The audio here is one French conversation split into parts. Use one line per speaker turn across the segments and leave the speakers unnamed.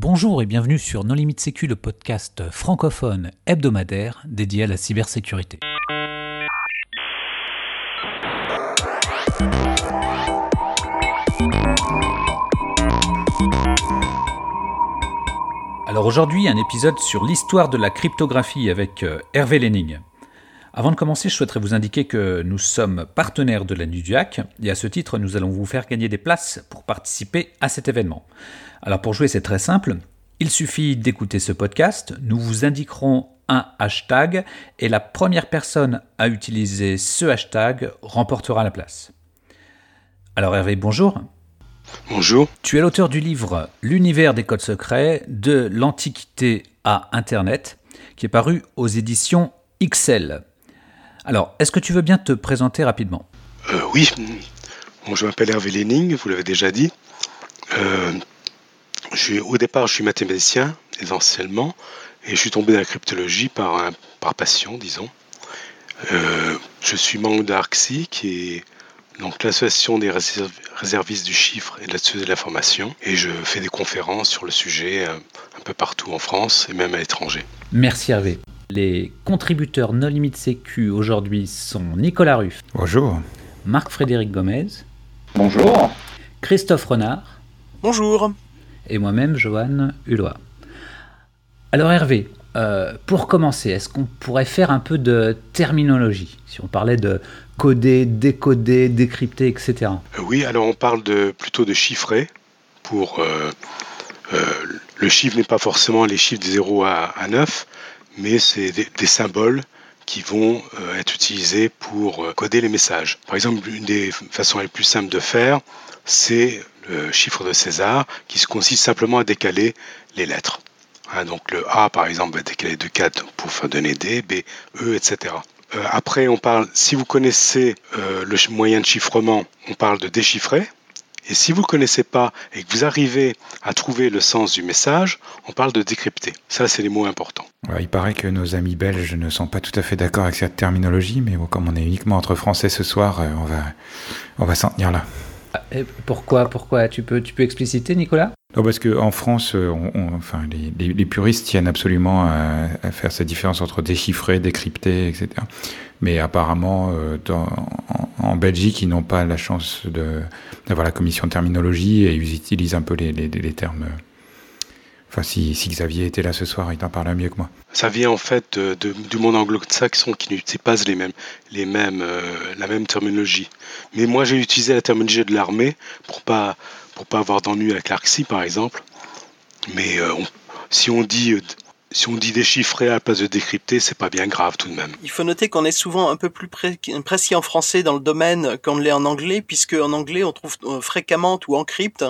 Bonjour et bienvenue sur Non Limite Sécu, le podcast francophone hebdomadaire dédié à la cybersécurité. Alors aujourd'hui, un épisode sur l'histoire de la cryptographie avec euh, Hervé Lenning. Avant de commencer, je souhaiterais vous indiquer que nous sommes partenaires de la Nuit du Hack et à ce titre, nous allons vous faire gagner des places pour participer à cet événement. Alors pour jouer, c'est très simple. Il suffit d'écouter ce podcast, nous vous indiquerons un hashtag et la première personne à utiliser ce hashtag remportera la place. Alors Hervé, bonjour.
Bonjour.
Tu es l'auteur du livre L'univers des codes secrets de l'Antiquité à Internet, qui est paru aux éditions XL. Alors, est-ce que tu veux bien te présenter rapidement?
Euh, Oui. je m'appelle Hervé Lenning, vous l'avez déjà dit. Euh, au départ, je suis mathématicien, essentiellement, et je suis tombé dans la cryptologie par, par passion, disons. Euh, je suis membre d'ARCSI, qui est donc l'association des réservistes du chiffre et de la de l'information, et je fais des conférences sur le sujet un peu partout en France et même à l'étranger.
Merci Hervé. Les contributeurs No Limite Sécu aujourd'hui sont Nicolas Ruff.
Bonjour.
Marc-Frédéric Gomez.
Bonjour.
Christophe Renard.
Bonjour.
Et moi-même, Johan Hulot. Alors Hervé, euh, pour commencer, est-ce qu'on pourrait faire un peu de terminologie? Si on parlait de coder, décoder, décrypter, etc.
Euh, oui, alors on parle de, plutôt de chiffrer. Pour, euh, le chiffre n'est pas forcément les chiffres de 0 à, à 9, mais c'est des, symboles qui vont euh, être utilisés pour euh, coder les messages. Par exemple, une des façons les plus simples de faire, c'est le chiffre de César qui consiste simplement à décaler les lettres. Hein, donc le A, par exemple, va décaler de 4 pour donner D, B, E, etc. Euh, après, on parle, si vous connaissez le moyen de chiffrement, on parle de déchiffrer. Et si vous ne connaissez pas et que vous arrivez à trouver le sens du message, on parle de décrypter. Ça, c'est les mots importants.
il paraît que nos amis belges ne sont pas tout à fait d'accord avec cette terminologie, mais comme on est uniquement entre français ce soir, euh, on va, on va s'en tenir là.
Ah, pourquoi, pourquoi tu peux, tu peux expliciter, Nicolas?
Non, parce qu'en France, euh, enfin, les, puristes tiennent absolument à, faire cette différence entre déchiffrer, décrypter, etc. Mais apparemment, euh, en, Belgique, ils n'ont pas la chance d'avoir la commission de terminologie et ils utilisent un peu les, termes. Enfin, si, Xavier était là ce soir, il t'en parlerait mieux que moi.
Ça vient en fait du monde anglo-saxon qui n'utilise pas les mêmes, les mêmes, euh, la même terminologie. Mais moi, j'ai utilisé la terminologie de l'armée pour pas pour pas avoir d'ennui avec l'ARCSI par exemple. Mais euh, si on dit si on dit déchiffrer à la place de décrypter, c'est pas bien grave tout de même.
Il faut noter qu'on est souvent un peu plus précis en français dans le domaine qu'on l'est en anglais, puisque en anglais on trouve euh, fréquemment ou encrypte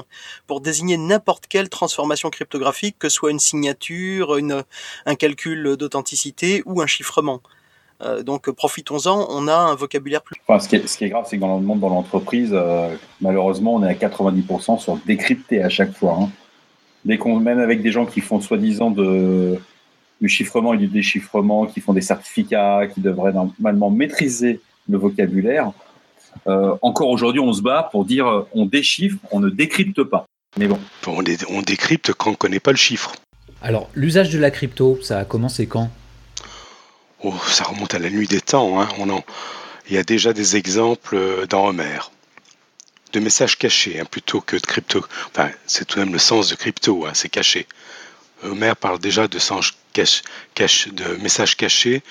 pour désigner n'importe quelle transformation cryptographique, que ce soit une signature, une, un calcul d'authenticité ou un chiffrement. Euh, donc profitons-en, on a un vocabulaire plus.
Enfin, ce, qui est, grave, c'est que dans le monde, dans l'entreprise, euh, malheureusement, on est à 90% sur décrypter à chaque fois. Hein. Dès qu'on, même avec des gens qui font soi-disant de, du chiffrement et du déchiffrement, qui font des certificats, qui devraient normalement maîtriser le vocabulaire, euh, encore aujourd'hui, on se bat pour dire on déchiffre, on ne décrypte pas. Mais bon.
On, on décrypte quand on ne connaît pas le chiffre.
Alors, l'usage de la crypto, ça a commencé quand?
Oh, ça remonte à la nuit des temps. Hein. On il y a déjà des exemples euh, dans Homère de messages cachés hein, plutôt que de crypto. Enfin, c'est tout de même le sens de crypto, hein, c'est caché. Homère parle déjà de, messages cachés.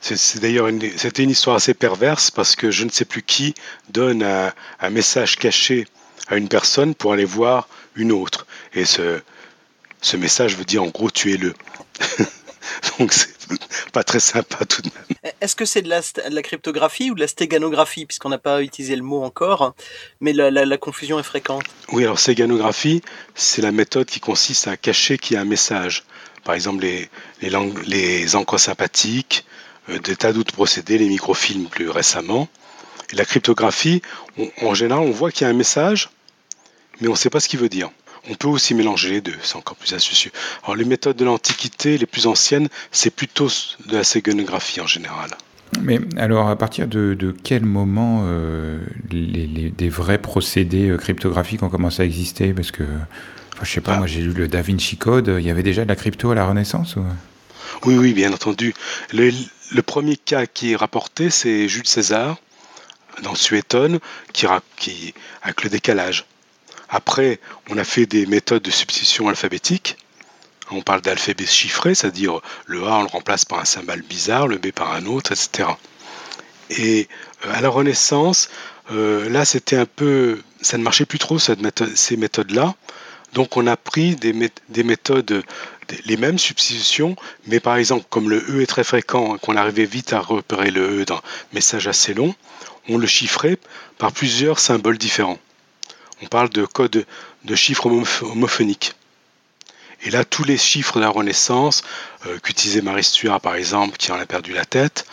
C'est d'ailleurs c'était une histoire assez perverse parce que je ne sais plus qui donne un, un message caché à une personne pour aller voir une autre. Et ce, ce message veut dire en gros tuez-le. Donc c'est pas très sympa tout de même.
Est-ce que c'est de la, cryptographie ou de la stéganographie, puisqu'on n'a pas utilisé le mot encore, mais la, confusion est fréquente
Oui, alors stéganographie, c'est la méthode qui consiste à cacher qu'il y a un message. Par exemple, les, les, langues, les encres sympathiques, euh, des tas d'autres procédés, les microfilms plus récemment. Et la cryptographie, en général, on voit qu'il y a un message, mais on ne sait pas ce qu'il veut dire. On peut aussi mélanger les deux, c'est encore plus astucieux. Alors les méthodes de l'Antiquité, les plus anciennes, c'est plutôt de la ségonographie en général.
Mais alors, à partir de, quel moment euh, les, des vrais procédés euh, cryptographiques ont commencé à exister? Parce que je sais pas, moi j'ai lu le Da Vinci Code, il y avait déjà de la crypto à la Renaissance
Oui, oui, bien entendu. Le, premier cas qui est rapporté, c'est Jules César, dans Suétone, qui, qui, avec le décalage. Après, on a fait des méthodes de substitution alphabétique. On parle d'alphabet chiffré, c'est-à-dire le A, on le remplace par un symbole bizarre, le B par un autre, etc. Et euh, à la Renaissance, euh, là, c'était un peu, ça ne marchait plus trop ces méthodes-là. Donc, on a pris des, méthodes, les mêmes substitutions, mais par exemple, comme le E est très fréquent, qu'on arrivait vite à repérer le E dans message assez long, on le chiffrait par plusieurs symboles différents. On parle de code de chiffres homophoniques. Et là, tous les chiffres de la Renaissance, euh, qu'utilisait Marie Stuart par exemple, qui en a perdu la tête,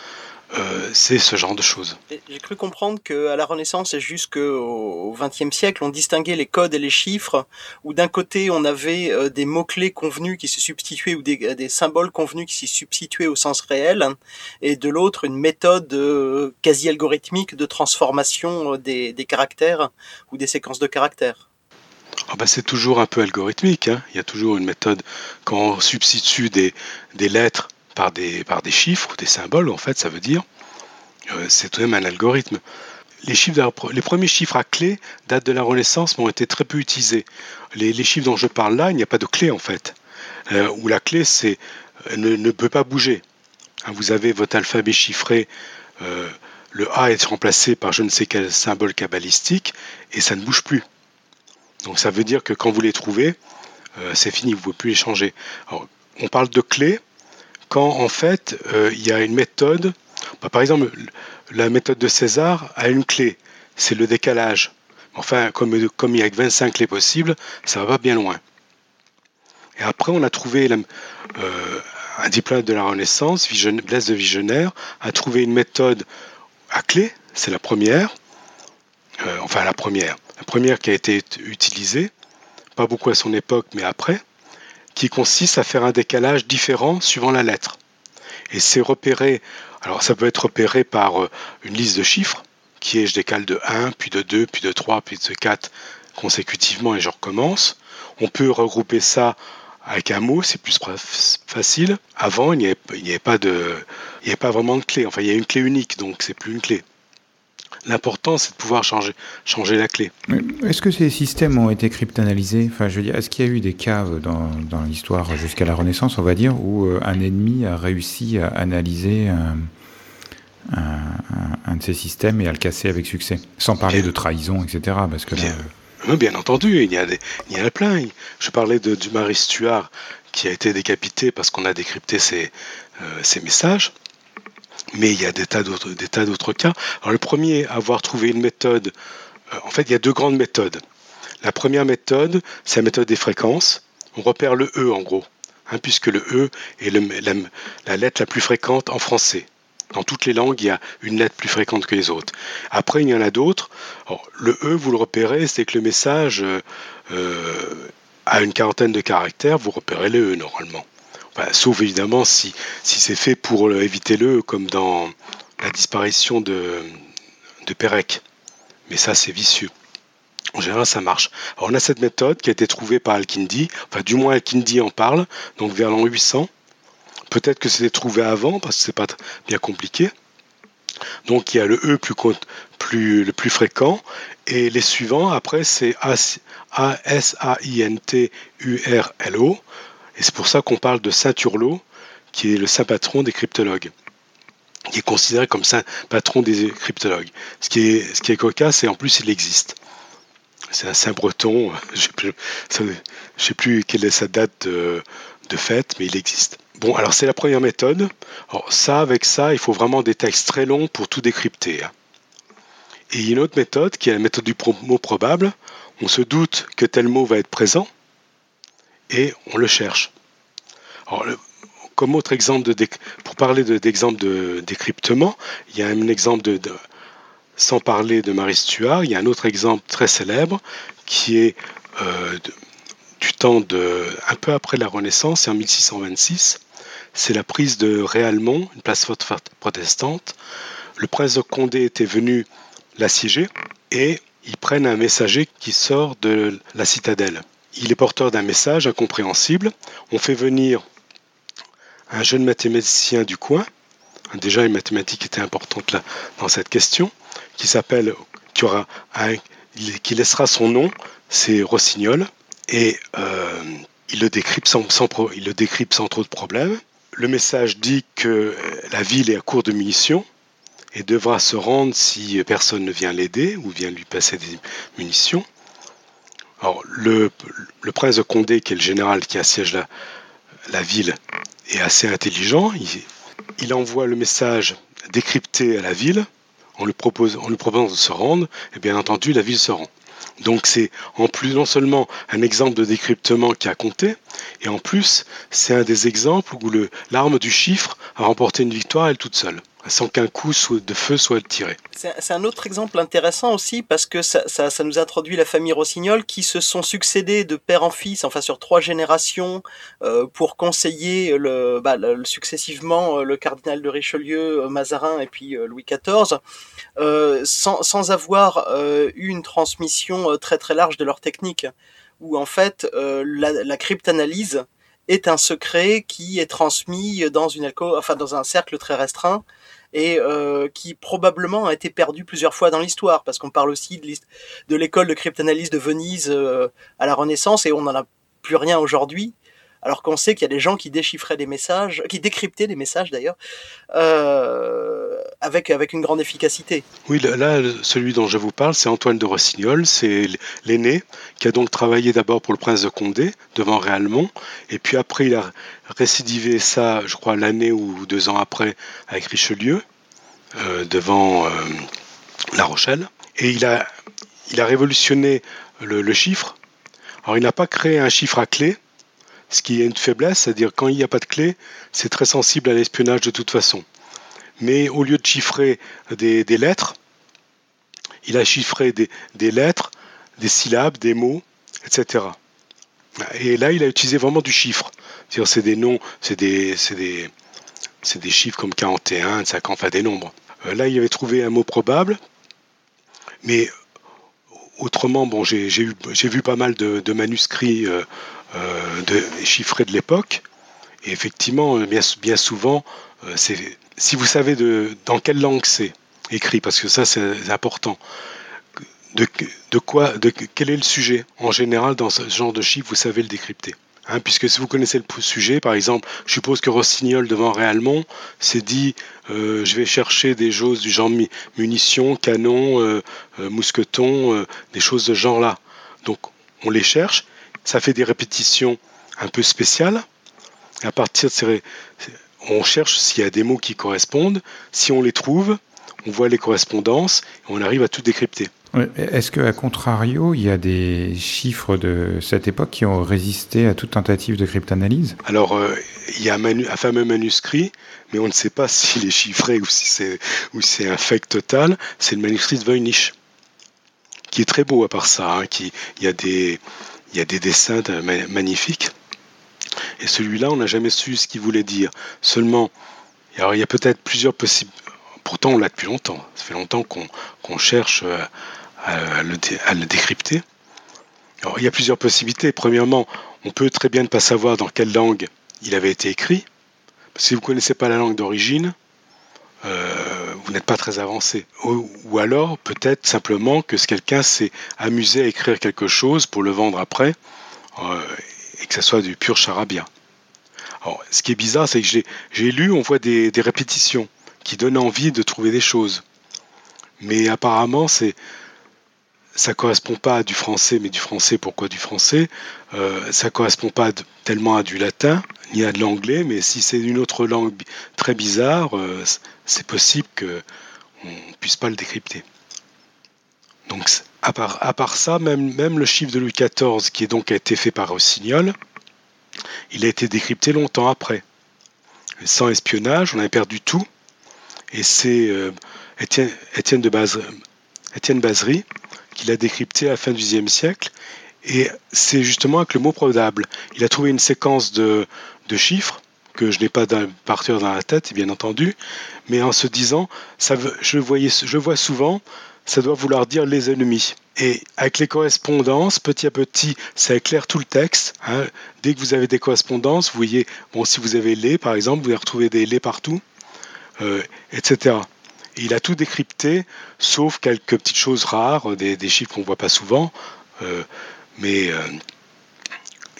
euh, c'est ce genre de choses.
J'ai cru comprendre qu'à la Renaissance et jusqu'au XXe siècle, on distinguait les codes et les chiffres, où d'un côté on avait euh, des mots-clés convenus qui se substituaient, ou des, symboles convenus qui se substituaient au sens réel, et de l'autre une méthode euh, quasi algorithmique de transformation des, caractères ou des séquences de caractères.
Ah bah c'est toujours un peu algorithmique, hein. il y a toujours une méthode quand on substitue des, des lettres par des, chiffres, des symboles, en fait, ça veut dire. Euh, c'est tout de même un algorithme. Les, chiffres les premiers chiffres à clé datent de la Renaissance, mais ont été très peu utilisés. Les, chiffres dont je parle là, il n'y a pas de clé, en fait. Euh, où la clé, c'est euh, ne, peut pas bouger. Hein, vous avez votre alphabet chiffré, le A est remplacé par je ne sais quel symbole cabalistique, et ça ne bouge plus. Donc ça veut dire que quand vous les trouvez, c'est fini, vous ne pouvez plus les changer. on parle de clé, quand en fait euh, il y a une méthode, bah, par exemple la méthode de César a une clé, c'est le décalage. Enfin, comme, il y a que 25 clés possibles, ça va pas bien loin. Et après, on a trouvé euh, un diplôme de la Renaissance, Blaise de Visionnaire, a trouvé une méthode à clé, c'est la première, euh, enfin la première, la première qui a été utilisée, pas beaucoup à son époque, mais après, qui consiste à faire un décalage différent suivant la lettre. Et c'est repéré, alors ça peut être repéré par euh, une liste de chiffres, qui est je décale de 1, puis de 2, puis de 3, puis de 4 consécutivement et je recommence. On peut regrouper ça avec un mot, c'est plus facile. Avant, il n'y avait, pas il avait pas vraiment de clé. Enfin, il y a une clé unique, donc c'est plus une clé. L'important, c'est de pouvoir changer, changer la clé.
Est-ce que ces systèmes ont été cryptanalysés Enfin, je veux dire, est-ce qu'il y a eu des cas dans, dans l'histoire jusqu'à la Renaissance, on va dire, où euh, un ennemi a réussi à analyser un, un, de ces systèmes et à le casser avec succès, sans parler de trahison, etc. Parce que
bien, bien entendu, il y, a des, il y en a plein. Je parlais de, du Marie Stuart qui a été décapité parce qu'on a décrypté ses, euh, ses messages. Mais il y a des tas d'autres, des tas d'autres cas. Alors le premier, avoir trouvé une méthode, euh, en fait il y a deux grandes méthodes. La première méthode, c'est la méthode des fréquences. On repère le E en gros, hein, puisque le E est la, lettre la plus fréquente en français. Dans toutes les langues, il y a une lettre plus fréquente que les autres. Après, il y en a d'autres. le E, vous le repérez, c'est que le message euh, euh, a une quarantaine de caractères. Vous repérez le E normalement sauf évidemment si, si c'est fait pour éviter le, comme dans la disparition de, de Pérec. Mais ça, c'est vicieux. En général, ça marche. Alors, on a cette méthode qui a été trouvée par Al-Kindi, enfin, du moins Al-Kindi en parle, donc vers l'an 800. Peut-être que c'était trouvé avant, parce que c'est pas bien compliqué. Donc, il y a le E plus, plus, le plus fréquent, et les suivants, après, c'est A-S-A-I-N-T-U-R-L-O. Et c'est pour ça qu'on parle de Saint Turlot, qui est le saint patron des cryptologues, qui est considéré comme saint patron des cryptologues. Ce qui est, cocasse, et en plus il existe. C'est un saint breton, je ne sais plus quelle est sa date de, fête, mais il existe. Bon, alors c'est la première méthode. Alors ça, avec ça, il faut vraiment des textes très longs pour tout décrypter. Hein. Et une autre méthode qui est la méthode du mot probable. On se doute que tel mot va être présent, et on le cherche. comme autre exemple, pour parler d'exemple de, décryptement, il y a un exemple de, sans parler de Marie Stuart, il y a un autre exemple très célèbre qui est euh, du temps de un peu après la Renaissance, en 1626. C'est la prise de Réalmont, une place protestante. Le prince de Condé était venu l'assiéger et ils prennent un messager qui sort de la citadelle il est porteur d'un message incompréhensible. On fait venir un jeune mathématicien du coin. Déjà, les mathématiques étaient importantes là, dans cette question, qui s'appelle, qui aura qui laissera son nom, c'est Rossignol, et euh, il, le décrypte sans, il le décrypte sans trop de problèmes. Le message dit que la ville est à court de munitions et devra se rendre si personne ne vient l'aider ou vient lui passer des munitions. Alors, le, prince de Condé, qui est le général qui assiège la, ville, est assez intelligent. Il, envoie le message décrypté à la ville en lui, propose, en lui proposant de se rendre, et bien entendu, la ville se rend. Donc c'est en plus non seulement un exemple de décryptement qui a compté, et en plus c'est un des exemples où l'arme du chiffre a remporté une victoire elle toute seule sans qu'un coup de feu soit tiré.
C'est un autre exemple intéressant aussi parce que ça, nous introduit la famille Rossignol qui se sont succédés de père en fils, enfin sur trois générations, euh, pour conseiller bah, successivement euh, le cardinal de Richelieu, euh, Mazarin et puis Louis XIV, sans, avoir eu une transmission très très large de leur technique, où en fait la, la cryptanalyse est un secret qui est transmis dans une enfin dans un cercle très restreint et euh, qui probablement a été perdu plusieurs fois dans l'histoire, parce qu'on parle aussi de l'école de cryptanalyse de Venise euh, à la Renaissance, et on n'en a plus rien aujourd'hui alors qu'on sait qu'il y a des gens qui déchiffraient des messages, qui décryptaient des messages d'ailleurs, euh, avec, avec une grande efficacité.
Oui, là, celui dont je vous parle, c'est Antoine de Rossignol, c'est l'aîné, qui a donc travaillé d'abord pour le prince de Condé, devant Réalmont, et puis après il a récidivé ça, je crois, l'année ou deux ans après, avec Richelieu, euh, devant euh, La Rochelle, et il a, il a révolutionné le, le chiffre. Alors il n'a pas créé un chiffre à clé, ce qui est une faiblesse, c'est-à-dire quand il n'y a pas de clé, c'est très sensible à l'espionnage de toute façon. Mais au lieu de chiffrer des, lettres, il a chiffré des, lettres, des syllabes, des mots, etc. Et là, il a utilisé vraiment du chiffre. C'est-à-dire, c'est des noms, c'est des, chiffres comme 41, 50, enfin des nombres. Euh, là, il avait trouvé un mot probable, mais autrement, j'ai vu pas mal de, manuscrits euh, de, chiffrés de l'époque. Et effectivement, euh, bien, souvent, euh, si vous savez de, dans quelle langue c'est écrit, parce que ça c'est important, de, de, quoi, de quel est le sujet. En général, dans ce genre de chiffre, vous savez le décrypter. Hein, puisque si vous connaissez le sujet, par exemple, je suppose que Rossignol devant Réalmont s'est dit je vais chercher des choses du genre munitions, canons, mousquetons, des choses de ce genre-là. Donc on les cherche ça fait des répétitions un peu spéciales. À partir de ces, on cherche s'il y a des mots qui correspondent. Si on les trouve, on voit les correspondances et on arrive à tout décrypter.
Est-ce qu'à contrario, il y a des chiffres de cette époque qui ont résisté à toute tentative de cryptanalyse?
Alors, euh, il y a un, fameux manuscrit, mais on ne sait pas s'il est chiffré ou si c'est, c'est un fake total. C'est le manuscrit de Voynich, qui est très beau à part ça. Hein, qui, il y a des, il y a des dessins magnifiques. Et celui-là, on n'a jamais su ce qu'il voulait dire. Seulement, alors il y a peut-être plusieurs possibles. Pourtant, on l'a depuis longtemps. Ça fait longtemps qu'on cherche euh, à, le à, le décrypter. Alors, il y a plusieurs possibilités. Premièrement, on peut très bien ne pas savoir dans quelle langue il avait été écrit. Si vous ne connaissez pas la langue d'origine, euh, vous n'êtes pas très avancé. Ou, alors, peut-être simplement que quelqu'un s'est amusé à écrire quelque chose pour le vendre après, euh, et que ce soit du pur charabia. Alors, ce qui est bizarre, c'est que j'ai lu, on voit des, répétitions qui donnent envie de trouver des choses. Mais apparemment, c'est ça correspond pas à du français, mais du français, pourquoi du français? Euh, Ça correspond pas tellement à du latin, ni à de l'anglais, mais si c'est une autre langue très bizarre, euh, c'est possible qu'on ne puisse pas le décrypter. Donc, à part, ça, même, le chiffre de Louis XIV, qui est donc a été fait par Rossignol, il a été décrypté longtemps après. Sans espionnage, on a perdu tout. Et c'est euh, Étienne, de Étienne Bazery qui l'a décrypté à la fin du XIe siècle. Et c'est justement avec le mot probable. Il a trouvé une séquence de, de chiffres que je n'ai pas par cœur dans la tête, bien entendu, mais en se disant, ça je, voyais, je vois souvent, ça doit vouloir dire les ennemis. Et avec les correspondances, petit à petit, ça éclaire tout le texte. Hein. Dès que vous avez des correspondances, vous voyez, bon, si vous avez les, par exemple, vous allez retrouver des les partout, euh, etc. il a tout décrypté, sauf quelques petites choses rares, des, chiffres qu'on ne voit pas souvent. Euh, mais euh,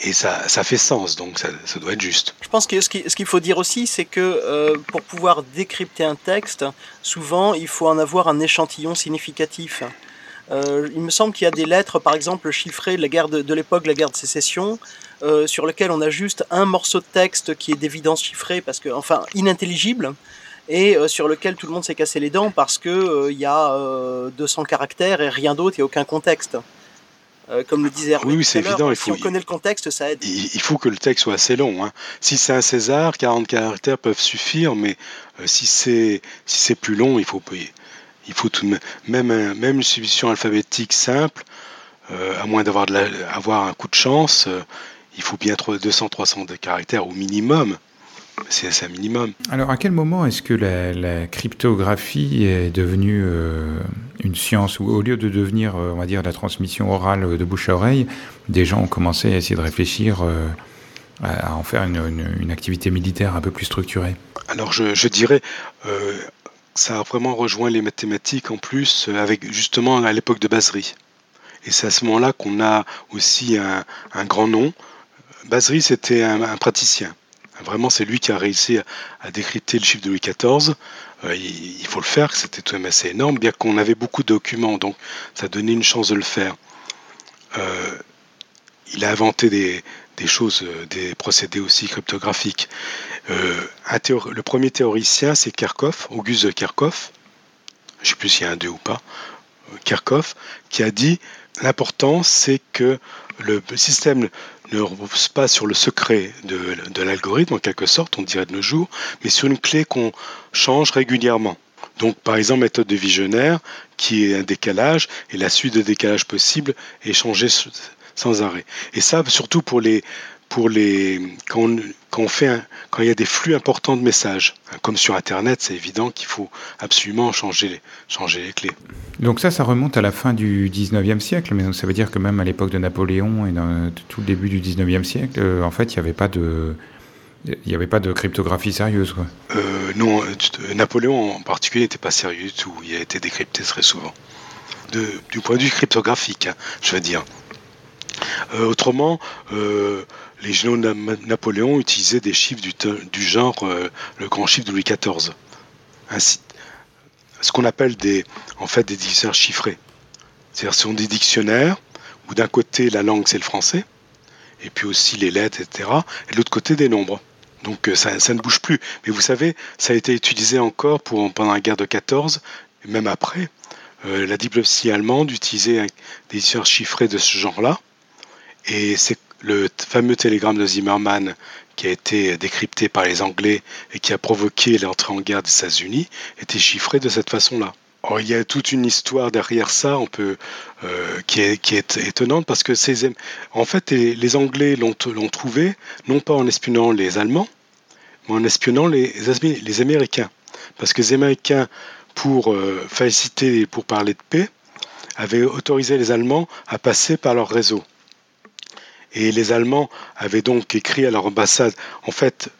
et ça, ça, fait sens, donc ça, ça, doit être juste.
Je pense que ce qu'il faut dire aussi, c'est que pour pouvoir décrypter un texte, souvent il faut en avoir un échantillon significatif. Euh, il me semble qu'il y a des lettres, par exemple, chiffrées de, la de, l'époque, la guerre de sécession, euh, sur lesquelles on a juste un morceau de texte qui est d'évidence chiffré, parce que, enfin, inintelligible, et euh, sur lequel tout le monde s'est cassé les dents parce que il y a 200 caractères et rien d'autre, a aucun contexte. Comme le disait Hervé
oui, c'est évident. Il
faut, si on connaît le contexte, ça aide.
Il, faut que le texte soit assez long. Hein. Si c'est un César, 40 caractères peuvent suffire, mais si c'est si c'est plus long, il faut il faut tout de même, même, même une substitution alphabétique simple, euh, à moins d'avoir avoir un coup de chance, euh, il faut bien 200-300 de caractères au minimum. C'est un minimum.
Alors, à quel moment est-ce que la, cryptographie est devenue euh, une science où, au lieu de devenir, on va dire, la transmission orale de bouche à oreille, des gens ont commencé à essayer de réfléchir à en faire une, activité militaire un peu plus structurée?
Alors, je, je dirais, ça a vraiment rejoint les mathématiques en plus euh, avec justement à l'époque de Basri. Et c'est à ce moment-là qu'on a aussi un, grand nom. Basri, c'était un, praticien. Vraiment, c'est lui qui a réussi à, décrypter le chiffre de Louis XIV. Euh, il, faut le faire, c'était tout de même assez énorme, bien qu'on avait beaucoup de documents, donc ça donnait une chance de le faire. Euh, il a inventé des, choses, euh, des procédés aussi cryptographiques. Le premier théoricien, c'est Kerkhoff, Auguste Kerkhoff, je ne sais plus s'il y a un deux ou pas, Kerkhoff, qui a dit l'important c'est que le système ne repose pas sur le secret de, l'algorithme en quelque sorte, on dirait de nos jours, mais sur une clé qu'on change régulièrement. Donc par exemple méthode de visionnaire qui est un décalage et la suite de décalage possible est changée sans arrêt. Et ça, surtout pour les, pour les, quand, on, fait quand il y a des flux importants de messages, comme sur Internet, c'est évident qu'il faut absolument changer les, changer les clés.
Donc ça, ça remonte à la fin du 19e siècle, mais ça veut dire que même à l'époque de Napoléon et dans tout le début du 19e siècle, euh, en fait, il n'y avait pas de... Il n'y avait pas de cryptographie sérieuse. Quoi.
Euh, non, euh, Napoléon en particulier n'était pas sérieux du tout. Il a été décrypté très souvent. De, du point de vue cryptographique, hein, je veux dire. Euh, autrement, euh, les généraux de Napoléon utilisaient des chiffres du, genre euh, le grand chiffre de Louis XIV. Ce qu'on appelle des, en fait, des dictionnaires chiffrés. C'est-à-dire ce sont des dictionnaires où d'un côté la langue c'est le français, et puis aussi les lettres, etc., et de l'autre côté des nombres. Donc ça, ne bouge plus. Mais vous savez, ça a été utilisé encore pendant la guerre de 14, et même après. la diplomatie allemande utilisait des dictionnaires chiffrés de ce genre-là, et c'est le fameux télégramme de Zimmermann qui a été décrypté par les Anglais et qui a provoqué l'entrée en guerre des États-Unis était chiffré de cette façon-là. Or, il y a toute une histoire derrière ça, euh, qui, est, étonnante parce que ces, en fait, les, Anglais l'ont trouvé non pas en espionnant les Allemands, mais en espionnant les, Américains. Parce que les Américains, pour euh, féliciter, pour parler de paix, avaient autorisé les Allemands à passer par leur réseau. Et les Allemands avaient donc écrit à leur ambassade. En fait,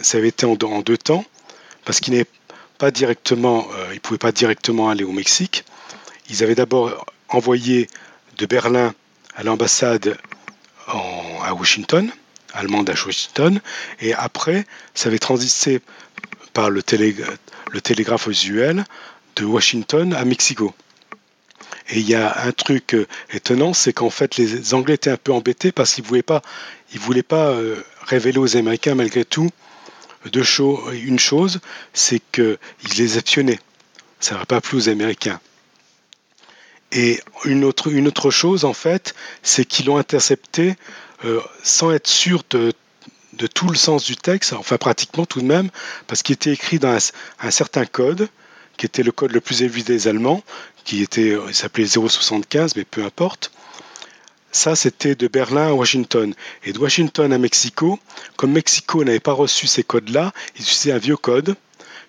ça avait été en, deux temps, parce qu'ils pas directement, euh, ils pouvaient pas directement aller au Mexique. Ils avaient d'abord envoyé de Berlin à l'ambassade à Washington, allemande à Washington, et après, ça avait transité par le, le télégraphe usuel de Washington à Mexico. Et il y a un truc euh, étonnant, c'est qu'en fait les Anglais étaient un peu embêtés parce qu'ils ne voulaient pas, ils voulaient pas euh, révéler aux Américains malgré tout. Une chose, c'est qu'ils les espionnaient. Ça n'aurait pas plu aux Américains. Et une autre, une autre chose, en fait, c'est qu'ils l'ont intercepté euh, sans être sûr de, tout le sens du texte, enfin pratiquement tout de même, parce qu'il était écrit dans un certain code, qui était le code le plus élevé des Allemands, qui était, il s'appelait 075, mais peu importe. Ça, c'était de Berlin à Washington. Et de Washington à Mexico, comme Mexico n'avait pas reçu ces codes-là, ils utilisaient un vieux code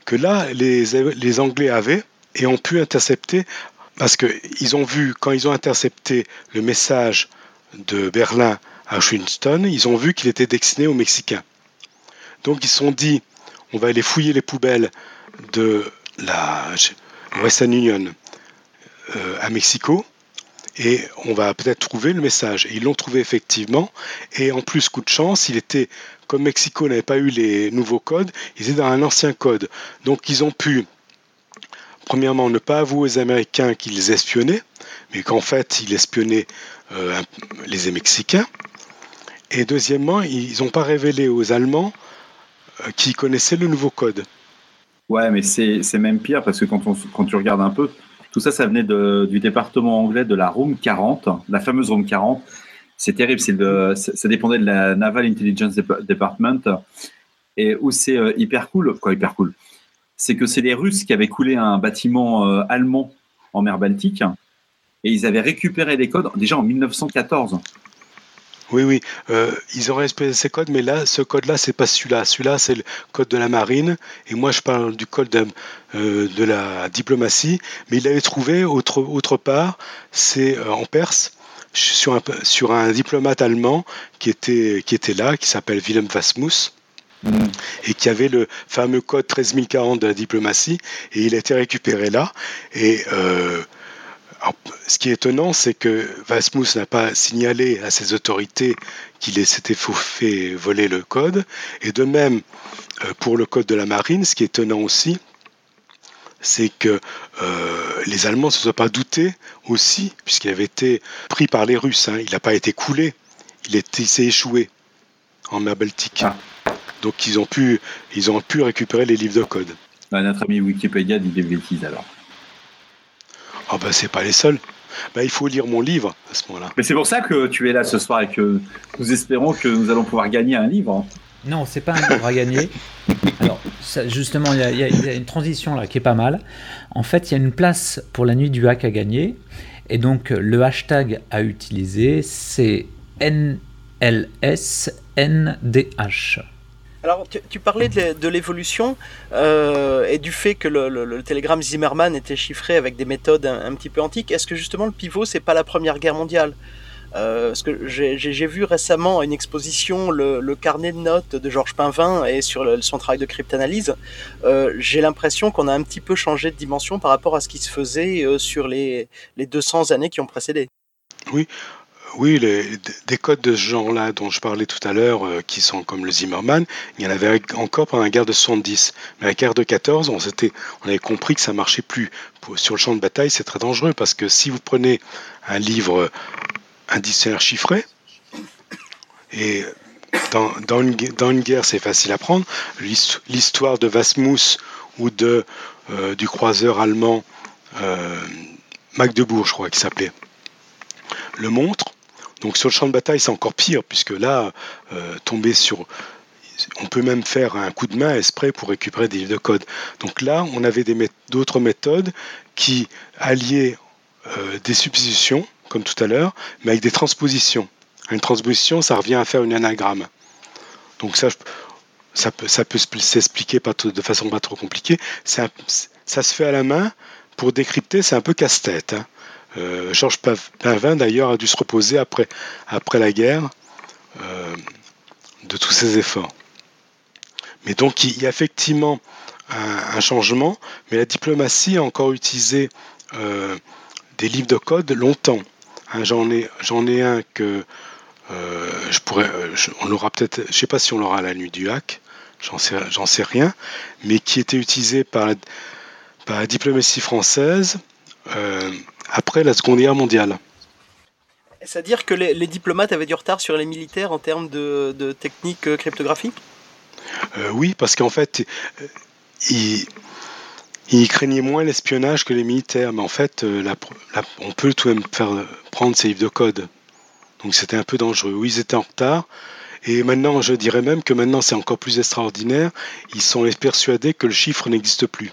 que là, les, les Anglais avaient et ont pu intercepter parce qu'ils ont vu, quand ils ont intercepté le message de Berlin à Washington, ils ont vu qu'il était destiné aux Mexicains. Donc ils se sont dit, on va aller fouiller les poubelles de la Western Union euh, à Mexico et on va peut-être trouver le message. Ils l'ont trouvé effectivement. Et en plus, coup de chance, il était, comme Mexico n'avait pas eu les nouveaux codes, ils étaient dans un ancien code. Donc ils ont pu, premièrement, ne pas avouer aux Américains qu'ils espionnaient, mais qu'en fait, ils espionnaient euh, les Mexicains. Et deuxièmement, ils n'ont pas révélé aux Allemands euh, qu'ils connaissaient le nouveau code.
Ouais, mais c'est même pire parce que quand, on, quand tu regardes un peu, tout ça, ça venait du département anglais de la Room 40, la fameuse Room 40. C'est terrible, le, ça dépendait de la Naval Intelligence Department. Et où c'est euh, hyper cool, quoi, hyper cool. C'est que c'est les Russes qui avaient coulé un bâtiment euh, allemand en mer Baltique et ils avaient récupéré les codes déjà en 1914.
Oui, oui, euh, ils ont respecté ces codes, mais là, ce code-là, c'est pas celui-là. Celui-là, c'est le code de la marine, et moi, je parle du code de, euh, la diplomatie. Mais il l'avait trouvé autre, autre part, c'est euh, en Perse, sur un, diplomate allemand qui était, là, qui s'appelle Willem Vasmus. et qui avait le fameux code 13040 de la diplomatie, et il a été récupéré là. Ce qui est étonnant, c'est que Vasmus n'a pas signalé à ses autorités qu'il s'était fait voler le code. Et de même, euh, pour le code de la marine, ce qui est étonnant aussi, c'est que euh, les Allemands ne se sont pas doutés aussi, puisqu'il avait été pris par les Russes. Hein. Il n'a pas été coulé, il, s'est échoué en mer Baltique. Ah. Donc ils ont, pu, ils ont pu récupérer les livres de code.
Bah, notre ami Wikipédia dit des bêtises alors.
Ah ben c'est pas les seuls. Ben, il faut lire mon livre à ce moment-là.
Mais c'est pour ça que tu es là ce soir et que nous espérons que nous allons pouvoir gagner un livre.
Non, c'est pas un livre à gagner. Alors, justement, il y, a une transition là qui est pas mal. En fait, il y a une place pour la nuit du hack à gagner. Et donc, le hashtag à utiliser, c'est NLSNDH.
Alors, tu, parlais de l'évolution euh, et du fait que le, télégramme Zimmerman était chiffré avec des méthodes un, petit peu antiques. Est-ce que justement le pivot, c'est pas la Première Guerre mondiale? Euh, Parce que j'ai vu récemment une exposition, le, carnet de notes de Georges Pinvin et sur son travail de cryptanalyse. Euh, j'ai l'impression qu'on a un petit peu changé de dimension par rapport à ce qui se faisait sur les, les 200 années qui ont précédé.
Oui, oui, des codes de ce genre-là dont je parlais tout à l'heure, euh, qui sont comme le Zimmerman, il y en avait encore pendant la guerre de 70. Mais la guerre de 14, on, avait compris que ça marchait plus. sur le champ de bataille, c'est très dangereux parce que si vous prenez un livre, un dictionnaire chiffré, et dans, une, guerre, c'est facile à prendre, l'histoire de Vasmus ou de, euh, du croiseur allemand euh, Magdebourg, je crois qu'il s'appelait, le montre. Donc sur le champ de bataille, c'est encore pire, puisque là, euh, tomber sur... On peut même faire un coup de main esprit pour récupérer des livres de code. Donc là, on avait d'autres méthodes qui alliaient euh, des substitutions, comme tout à l'heure, mais avec des transpositions. Une transposition, ça revient à faire une anagramme. Donc ça, peut s'expliquer de façon pas trop compliquée. ça se fait à la main. Pour décrypter, c'est un peu casse-tête. Hein. Euh, Georges Pavin, d'ailleurs, a dû se reposer après, la guerre euh, de tous ses efforts. Mais donc, il y a effectivement un, changement, mais la diplomatie a encore utilisé euh, des livres de code longtemps. Hein, j'en ai, un que je pourrais, on peut-être, je sais pas si on l'aura à la nuit du hack, j'en sais, sais rien, mais qui était utilisé par la diplomatie française après la Seconde Guerre mondiale.
C'est-à-dire que les, diplomates avaient du retard sur les militaires en termes de, de techniques euh, cryptographiques
euh, Oui, parce qu'en fait, ils, craignaient moins l'espionnage que les militaires. Mais en fait, on peut tout de même faire prendre ces livres de code. Donc c'était un peu dangereux. Oui, ils étaient en retard. Et maintenant, je dirais même que maintenant c'est encore plus extraordinaire. Ils sont persuadés que le chiffre n'existe plus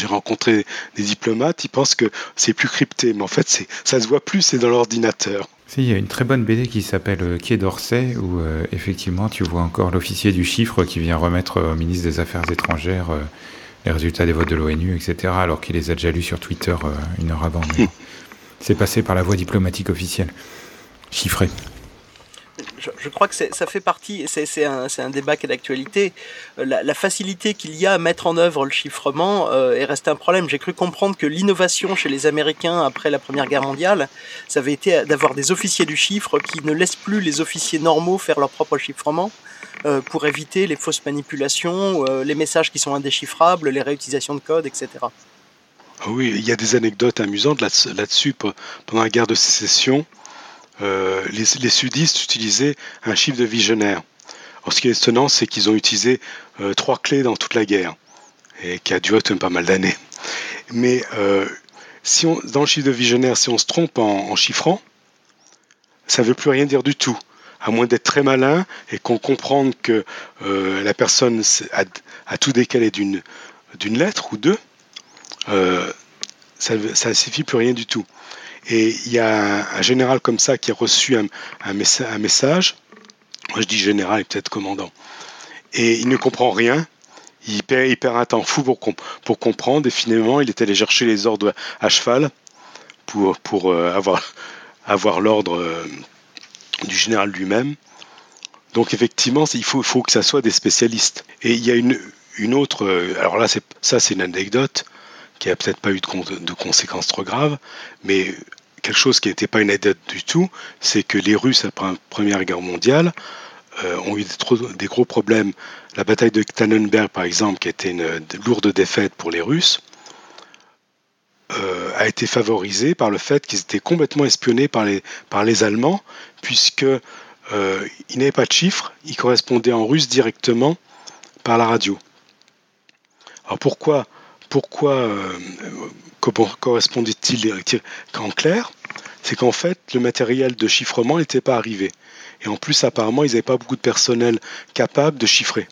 j'ai rencontré des diplomates, ils pensent que c'est plus crypté, mais en fait, c'est, ça se voit plus, c'est dans l'ordinateur.
Si, il y a une très bonne BD qui s'appelle euh, Quai d'Orsay, où euh, effectivement tu vois encore l'officier du chiffre qui vient remettre au ministre des Affaires étrangères les résultats des votes de l'ONU, etc., alors qu'il les a déjà lus sur Twitter une heure avant. C'est passé par la voie diplomatique officielle, chiffrée
je, crois que ça fait partie, c'est un, débat qui est d'actualité. Euh, la, facilité qu'il y a à mettre en œuvre le chiffrement euh, est resté un problème. J'ai cru comprendre que l'innovation chez les Américains après la Première Guerre mondiale, ça avait été d'avoir des officiers du chiffre qui ne laissent plus les officiers normaux faire leur propre chiffrement euh, pour éviter les fausses manipulations, euh, les messages qui sont indéchiffrables, les réutilisations de code, etc.
Ah oui, il y a des anecdotes amusantes là-dessus. Pendant la guerre de sécession, euh, les, sudistes utilisaient un chiffre de visionnaire. ce qui est étonnant, c'est qu'ils ont utilisé euh, trois clés dans toute la guerre, et qui a duré pas mal d'années. Mais euh, si on, dans le chiffre de visionnaire, si on se trompe en, chiffrant, ça ne veut plus rien dire du tout à moins d'être très malin et qu'on comprenne que la personne a, tout décalé d'une lettre ou deux, ça ne suffit plus rien du tout. Et il y a un, général comme ça qui a reçu un, message. Moi, je dis général et peut-être commandant. Et il ne comprend rien. Il perd, un temps fou pour, comprendre. Et finalement, il est allé chercher les ordres à cheval pour, euh, avoir, l'ordre euh, du général lui-même. Donc effectivement, il faut, faut que ça soit des spécialistes. Et il y a une, une autre, euh, alors là, ça c'est une anecdote qui n'a peut-être pas eu de, conséquences trop graves, mais quelque chose qui n'était pas une anecdote du tout, c'est que les Russes, après la Première Guerre mondiale, euh, ont eu des, gros problèmes. La bataille de Tannenberg, par exemple, qui était une lourde défaite pour les Russes, euh, a été favorisée par le fait qu'ils étaient complètement espionnés par les, Allemands, puisque euh, n'avaient pas de chiffres, ils correspondaient en russe directement par la radio. Alors pourquoi pourquoi euh, correspondait-il en clair C'est qu'en fait, le matériel de chiffrement n'était pas arrivé. Et en plus, apparemment, ils n'avaient pas beaucoup de personnel capable de chiffrer.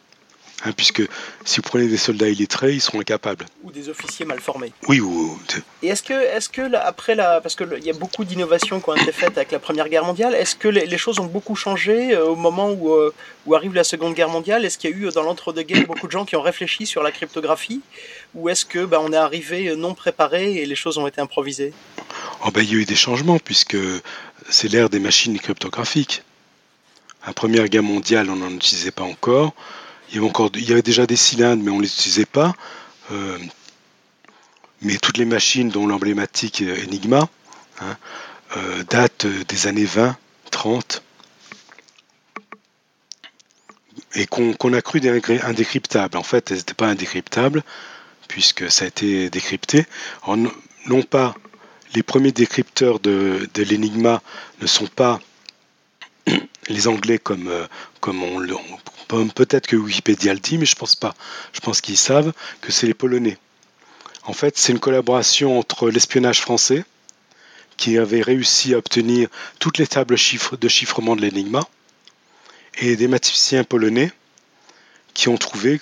Hein, puisque si vous prenez des soldats illettrés, ils seront incapables.
Ou des officiers mal formés.
Oui, ou.
Et est-ce que, est-ce que après la, parce qu'il y a beaucoup d'innovations qui ont été faites avec la Première Guerre mondiale, est-ce que les, choses ont beaucoup changé euh, au moment où, euh, où arrive la Seconde Guerre mondiale? Est-ce qu'il y a eu dans l'entre-deux-guerres beaucoup de gens qui ont réfléchi sur la cryptographie, ou est-ce que ben, on est arrivé non préparé et les choses ont été improvisées?
Oh ben, il y a eu des changements puisque c'est l'ère des machines cryptographiques. La Première Guerre mondiale, on n'en utilisait pas encore. Il y avait, déjà des cylindres, mais on ne les utilisait pas. Euh, mais toutes les machines, dont l'emblématique Enigma, hein, euh, datent des années 20, 30, et qu'on a cru indécryptables. En fait, elles n'étaient pas indécryptables, puisque ça a été décrypté. non pas les premiers décrypteurs de l'Enigma ne sont pas les Anglais comme, euh, on, peut-être que Wikipédia le dit, mais je pense pas. Je pense qu'ils savent que c'est les Polonais. En fait, c'est une collaboration entre l'espionnage français, qui avait réussi à obtenir toutes les tables de chiffrement de l'énigma, et des mathématiciens polonais qui ont trouvé,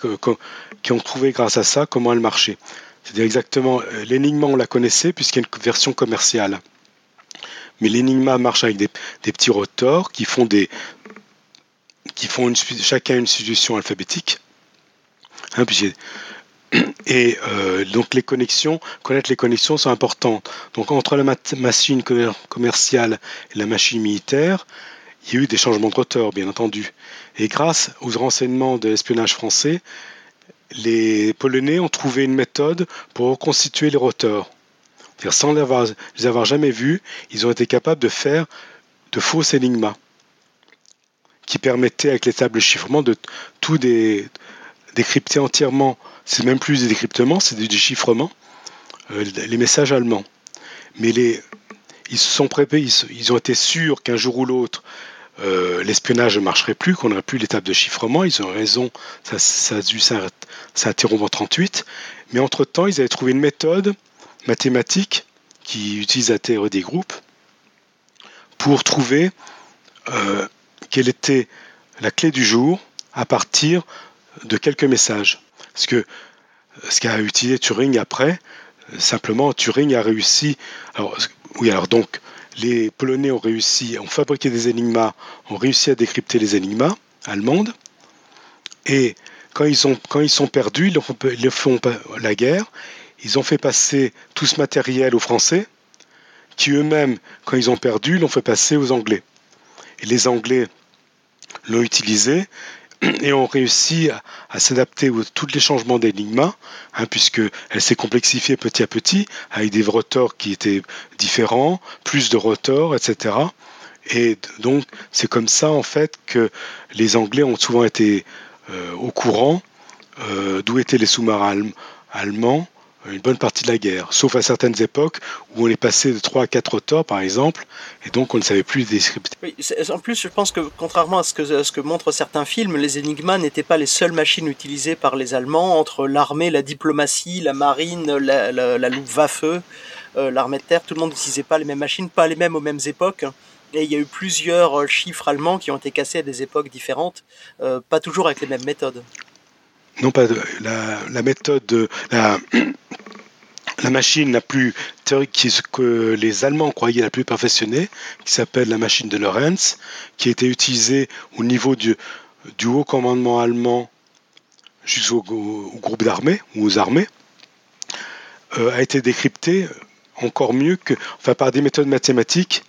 qui ont trouvé grâce à ça comment elle marchait. C'est-à-dire exactement, euh, l'énigma on la connaissait puisqu'il y a une version commerciale. Mais l'énigma marche avec des, petits rotors qui font des, qui font chacun une substitution alphabétique. Hein, et euh, donc les connexions, connaître les connexions sont importantes. Donc entre la machine commerciale et la machine militaire, il y a eu des changements de rotor, bien entendu. Et grâce aux renseignements de l'espionnage français, les Polonais ont trouvé une méthode pour reconstituer les rotors. Sans les avoir, jamais vus, ils ont été capables de faire de fausses énigmas qui permettait avec les tables de chiffrement de tout décrypter entièrement. C'est même plus des décryptements, c'est du déchiffrement, euh, les messages allemands. Mais ils se sont préparés, ils, ont été sûrs qu'un jour ou l'autre, euh, l'espionnage ne marcherait plus, qu'on n'aurait plus tables de chiffrement. Ils ont raison, ça, ça a dû s'interrompre en 38. Mais entre-temps, ils avaient trouvé une méthode mathématique qui utilise la théorie des groupes pour trouver euh, quelle était la clé du jour à partir de quelques messages. Que ce qu'a utilisé Turing après, simplement Turing a réussi. Oui, alors donc, les Polonais ont réussi, ont fabriqué des énigmas, ont réussi à décrypter les énigmas allemandes. Et quand ils, ont, quand ils sont perdus, ils font, ils font la guerre, ils ont fait passer tout ce matériel aux Français, qui eux-mêmes, quand ils ont perdu, l'ont fait passer aux Anglais. Et les Anglais l'ont utilisé et ont réussi à, s'adapter à tous les changements d'Enigma, hein, puisqu'elle s'est complexifiée petit à petit, avec des rotors qui étaient différents, plus de rotors, etc. Et donc, c'est comme ça, en fait, que les Anglais ont souvent été euh, au courant euh, d'où étaient les sous-marins allemands une bonne partie de la guerre, sauf à certaines époques où on est passé de 3 à 4 rotors, par exemple, et donc on ne savait plus les décrypter.
En plus, je pense que contrairement à ce que, montrent certains films, les Enigma n'étaient pas les seules machines utilisées par les Allemands entre l'armée, la diplomatie, la marine, la, la, la Luftwaffe, euh, l'armée de terre. Tout le monde n'utilisait pas les mêmes machines, pas les mêmes aux mêmes époques. Et il y a eu plusieurs euh, chiffres allemands qui ont été cassés à des époques différentes, euh, pas toujours avec les mêmes méthodes.
Non, pas la, méthode, de, la, machine la plus ce que les Allemands croyaient la plus perfectionnée, qui s'appelle la machine de Lorenz, qui a été utilisée au niveau du, haut commandement allemand jusqu'au au groupe d'armées ou aux armées, euh, a été décryptée encore mieux que, enfin par des méthodes mathématiques,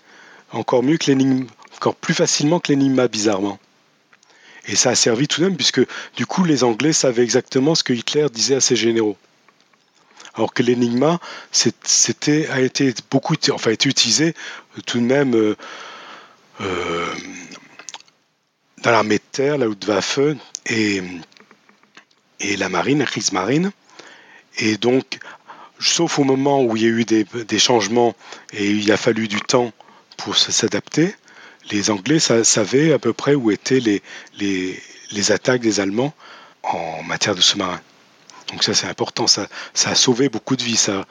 encore mieux que l'énigme, encore plus facilement que l'énigma bizarrement. Et ça a servi tout de même puisque du coup les Anglais savaient exactement ce que Hitler disait à ses généraux alors que c'était a été beaucoup enfin été utilisé euh, tout de même euh, euh, dans l'armée de terre, la Luftwaffe et et la marine, la Kriegsmarine. Et donc, sauf au moment où il y a eu des, changements et il a fallu du temps pour s'adapter, les Anglais savaient à peu près où étaient les, les, les attaques des Allemands en matière de sous-marins. Donc ça c'est important, ça, ça a sauvé beaucoup de vies. Ça.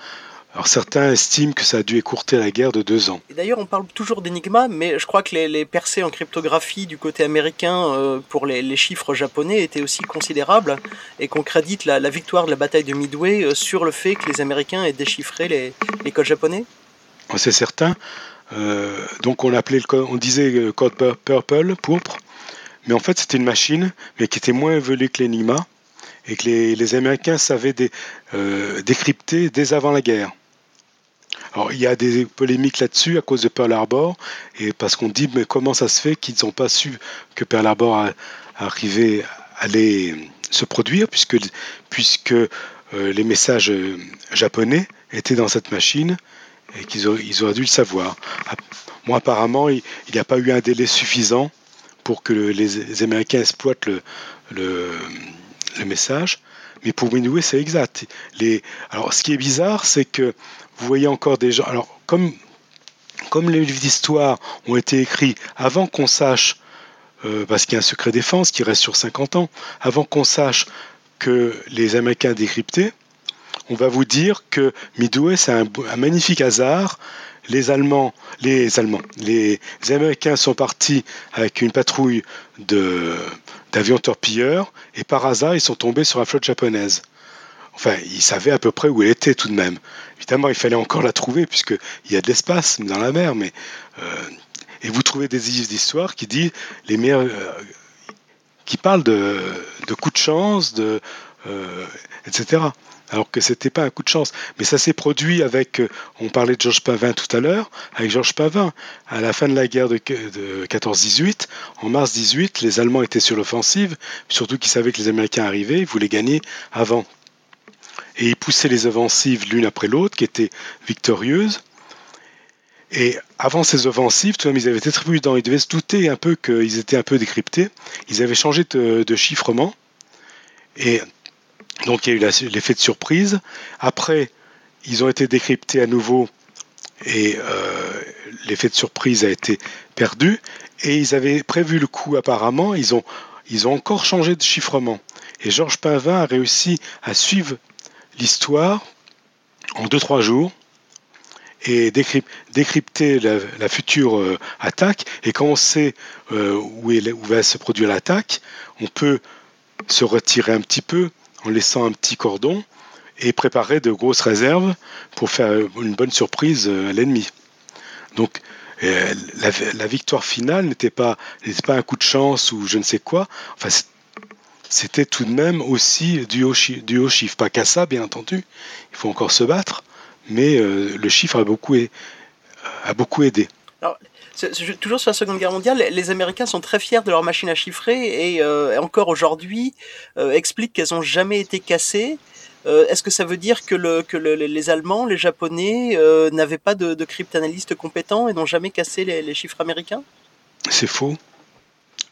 Alors certains estiment que ça a dû écourter la guerre de deux ans.
D'ailleurs on parle toujours d'Enigma, mais je crois que les, percées en cryptographie du côté américain euh, pour les, chiffres japonais étaient aussi considérables et qu'on crédite la, victoire de la bataille de Midway euh, sur le fait que les Américains aient déchiffré les, codes japonais.
C'est certain. Euh, donc on on disait code purple, pourpre, mais en fait c'était une machine, mais qui était moins évoluée que l'Enigma et que les, Américains savaient euh, décrypter dès avant la guerre. Alors, il y a des polémiques là-dessus à cause de Pearl Harbor, et parce qu'on dit mais comment ça se fait qu'ils n'ont pas su que Pearl Harbor arrivait, allait se produire, puisque, puisque euh, les messages euh, japonais étaient dans cette machine et qu'ils auraient, ils auraient dû le savoir. Moi, apparemment, il n'y a pas eu un délai suffisant pour que les, Américains exploitent le message. Mais pour Midway, c'est exact. Alors, ce qui est bizarre, c'est que vous voyez encore des gens. Alors, comme, comme les livres d'histoire ont été écrits avant qu'on sache, euh, parce qu'il y a un secret défense qui reste sur 50 ans, avant qu'on sache que les Américains décryptaient, on va vous dire que Midway, c'est un, magnifique hasard. Les Allemands, les Allemands, les Américains sont partis avec une patrouille d'avions torpilleurs, et par hasard, ils sont tombés sur la flotte japonaise. Enfin, ils savaient à peu près où elle était tout de même. Évidemment, il fallait encore la trouver, puisqu'il y a de l'espace dans la mer. Euh, et vous trouvez des livres d'histoire qui disent les meilleurs... Euh, qui parlent de, coups de chance, euh, etc alors que c'était pas un coup de chance. Mais ça s'est produit avec, euh, on parlait de Georges Pavin tout à l'heure, avec Georges Pavin, à la fin de la guerre de, 14-18, en mars 18, les Allemands étaient sur l'offensive, surtout qu'ils savaient que les Américains arrivaient, ils voulaient gagner avant. Et ils poussaient les offensives l'une après l'autre, qui étaient victorieuses. Et avant ces offensives, tout de même, ils avaient été très prudents. Ils devaient se douter un peu qu'ils étaient un peu décryptés. Ils avaient changé de, de chiffrement. Et donc il y a eu l'effet de surprise. Après, ils ont été décryptés à nouveau et euh, l'effet de surprise a été perdu. Et ils avaient prévu le coup apparemment, ils ont, ils ont encore changé de chiffrement. Et Georges Pavin a réussi à suivre l'histoire en 2-3 jours et décrypter la, future euh, attaque. Et quand on sait euh, où, où va se produire l'attaque, on peut se retirer un petit peu en laissant un petit cordon et préparer de grosses réserves pour faire une bonne surprise à l'ennemi. Donc euh, la, victoire finale n'était pas, pas un coup de chance ou je ne sais quoi. Enfin, c'était tout de même aussi du haut, du chiffre. Pas qu'à ça, bien entendu, il faut encore se battre, mais euh, le chiffre a beaucoup, a beaucoup aidé.
Toujours sur la Seconde Guerre mondiale, les Américains sont très fiers de leurs machines à chiffrer et euh, encore aujourd'hui euh, expliquent qu'elles n'ont jamais été cassées. Est-ce que ça veut dire que, le, que les Allemands, les Japonais n'avaient pas de, cryptanalystes compétents et n'ont jamais cassé les chiffres américains?
C'est faux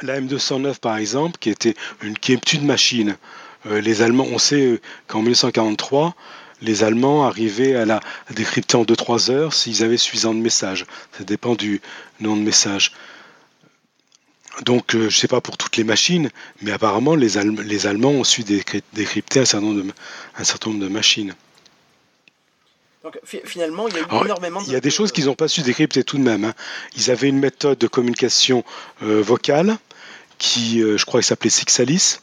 la M209 par exemple, qui était une, qui est une machine. Euh, les Allemands, on sait euh, qu'en 1943, les Allemands arrivaient à la décrypter en 2-3 heures s'ils avaient suffisamment de messages. Ça dépend du nom de message. Donc, euh, je ne sais pas pour toutes les machines, mais apparemment, les, Allemands ont su décrypter un certain nombre de, un certain nombre de machines.
Donc finalement, il y a eu énormément
de... Il y a des choses qu'ils n'ont pas su décrypter tout de même. Hein. Ils avaient une méthode de communication vocale qui, euh, je crois, s'appelait Sixalis,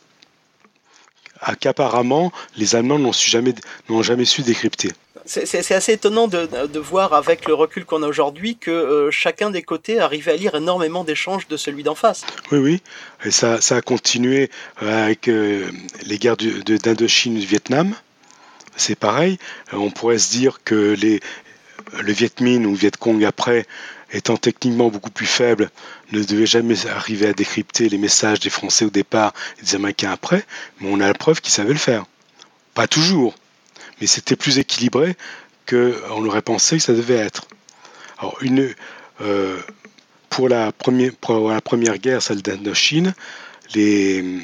qu'apparemment les Allemands n'ont jamais, jamais su décrypter.
C'est assez étonnant de, voir avec le recul qu'on a aujourd'hui que euh, chacun des côtés arrivait à lire énormément d'échanges de celui d'en face.
Oui, oui. Et ça, ça a continué euh, avec les guerres d'Indochine et du Vietnam. C'est pareil. on pourrait se dire que les, le Viet Minh ou Viet Cong après étant techniquement beaucoup plus faible, ne devait jamais arriver à décrypter les messages des Français au départ et des Américains après, mais on a la preuve qu'ils savaient le faire. Pas toujours, mais c'était plus équilibré qu'on aurait pensé que ça devait être. Euh, pour, la première, guerre, celle d'Indochine, le,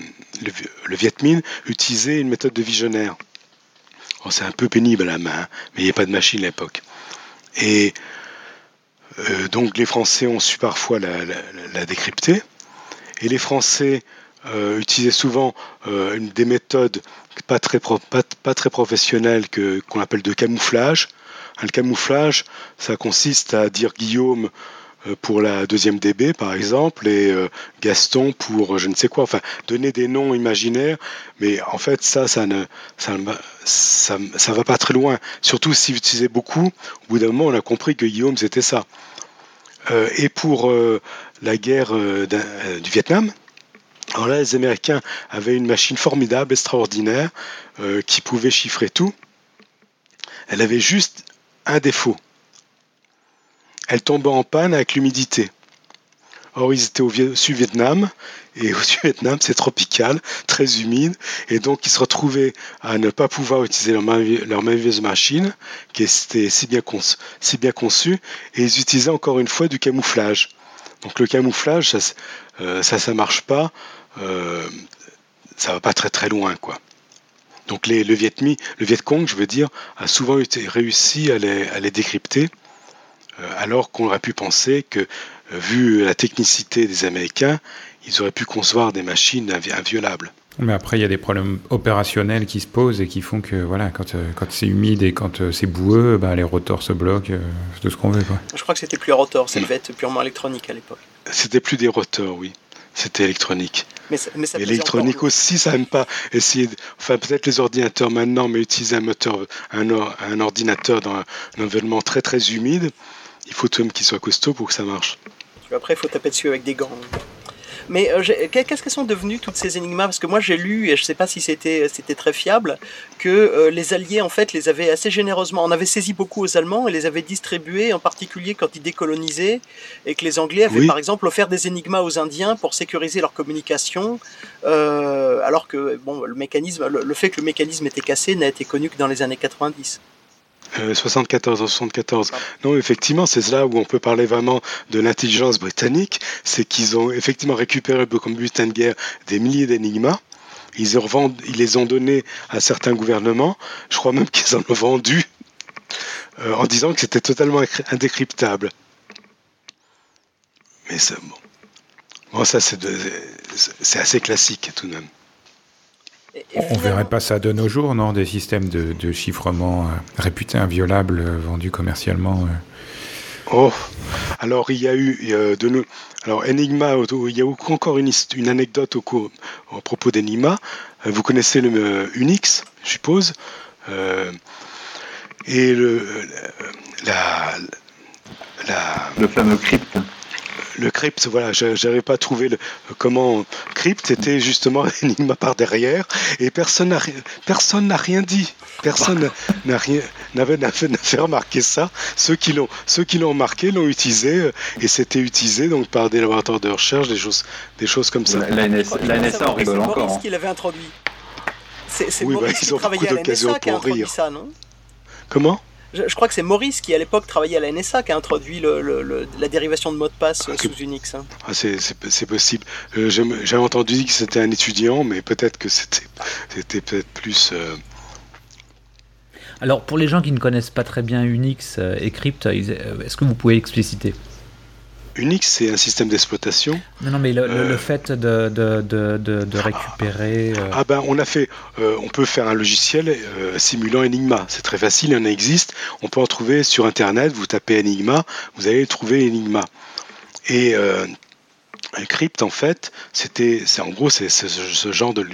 Viet Minh utilisait une méthode de visionnaire. c'est un peu pénible à la main, hein, mais il n'y a pas de machine à l'époque. Et euh, donc les Français ont su parfois la, décrypter. Et les Français euh, utilisaient souvent euh, des méthodes pas très, professionnelles qu'on appelle de camouflage. le camouflage, ça consiste à dire Guillaume pour la deuxième DB par exemple et Gaston pour je ne sais quoi enfin donner des noms imaginaires mais en fait ça ça ne ça, ça, ça va pas très loin surtout si vous utilisez beaucoup au bout d'un moment on a compris que Guillaume c'était ça euh, et pour euh, la guerre euh, du Vietnam, alors là, les Américains avaient une machine formidable, extraordinaire, qui pouvait chiffrer tout. Elle avait juste un défaut. Elle tombait en panne avec l'humidité. Or, ils étaient au Sud-Vietnam, et au Sud-Vietnam, c'est tropical, très humide, et donc ils se retrouvaient à ne pas pouvoir utiliser leur, merveilleuse machine, qui était si bien, conçue, et ils utilisaient encore une fois du camouflage. Donc le camouflage, ça, euh, ça, marche pas, euh, ça va pas très très loin, quoi. Donc le Viet le Cong, je veux dire, a souvent été réussi à les, décrypter, alors qu'on aurait pu penser que vu la technicité des Américains, ils auraient pu concevoir des machines inviolables.
Mais après, il y a des problèmes opérationnels qui se posent et qui font que voilà, quand, euh, quand c'est humide et quand euh, c'est boueux, bah, les rotors se bloquent, euh, de ce qu'on veut. Quoi.
Je crois que c'était plus un rotor, ça devait être purement électronique à l'époque.
C'était plus des rotors, oui. C'était électronique. Mais, ça, mais électronique aussi, ça n'aime pas essayer. Enfin, peut-être les ordinateurs maintenant, mais utiliser un moteur, un, un ordinateur dans un, un environnement très très humide, il faut tout de même qu'il soit costaud pour que ça marche.
Après, il faut taper dessus avec des gants. Mais euh, qu'est-ce qu'elles sont devenues toutes ces énigmas? Parce que moi j'ai lu, et je ne sais pas si c'était très fiable, que euh, les Alliés en fait les avaient assez généreusement, on avait saisi beaucoup aux Allemands et les avaient distribués, en particulier quand ils décolonisaient, et que les Anglais avaient par exemple offert des énigmas aux Indiens pour sécuriser leur communication, euh, alors que bon, le, mécanisme, le fait que le mécanisme était cassé n'a été connu que dans les années 90.
74 euh, 74. Non, effectivement, c'est là où on peut parler vraiment de l'intelligence britannique, c'est qu'ils ont effectivement récupéré comme butin de guerre des milliers d'énigmas. Ils, les ont donnés à certains gouvernements. Je crois même qu'ils en ont vendu euh, en disant que c'était totalement indécryptable. Mais c'est bon. bon. ça, c'est assez classique tout de même.
On ne verrait pas ça de nos jours, non Des systèmes de, chiffrement euh, réputés inviolables, euh, vendus commercialement euh.
Oh, alors il y a eu de nous. Alors Enigma, il y a encore une, une anecdote au, au propos d'Enigma. Vous connaissez le Unix, je suppose. et le, la,
le fameux crypt.
Le crypt, voilà, j'avais pas trouvé le, comment crypt était justement énigma par derrière et personne n'a personne n'a rien dit, personne n'a rien n'avait fait remarquer ça. Ceux qui l'ont ceux qui l'ont remarqué l'ont utilisé euh, et c'était utilisé donc par des laboratoires de recherche, des choses des choses comme ça.
La, NSA, en rigole encore.
C'est qui l'avait introduit. C'est
oui, bah, ils ont beaucoup d'occasions pour rire.
Ça, non?
Comment?
Je, crois que c'est Maurice qui, à l'époque, travaillait à la NSA, qui a introduit la dérivation de mot de passe ah, sous Unix. Hein.
Ah, c'est possible. Euh, J'avais entendu que c'était un étudiant, mais peut-être que c'était peut-être plus. Euh,
Alors, pour les gens qui ne connaissent pas très bien Unix euh, et Crypt, est-ce que vous pouvez expliciter
Unix, c'est un système d'exploitation.
Non, non, mais le, euh, fait de, de, de, de récupérer.
Euh, ah ben, on a fait, euh, on peut faire un logiciel simulant Enigma. C'est très facile, il en existe. On peut en trouver sur Internet. Vous tapez Enigma, vous allez trouver Enigma. Et Crypt, en fait, c'était, c'est en gros, c'est ce genre de,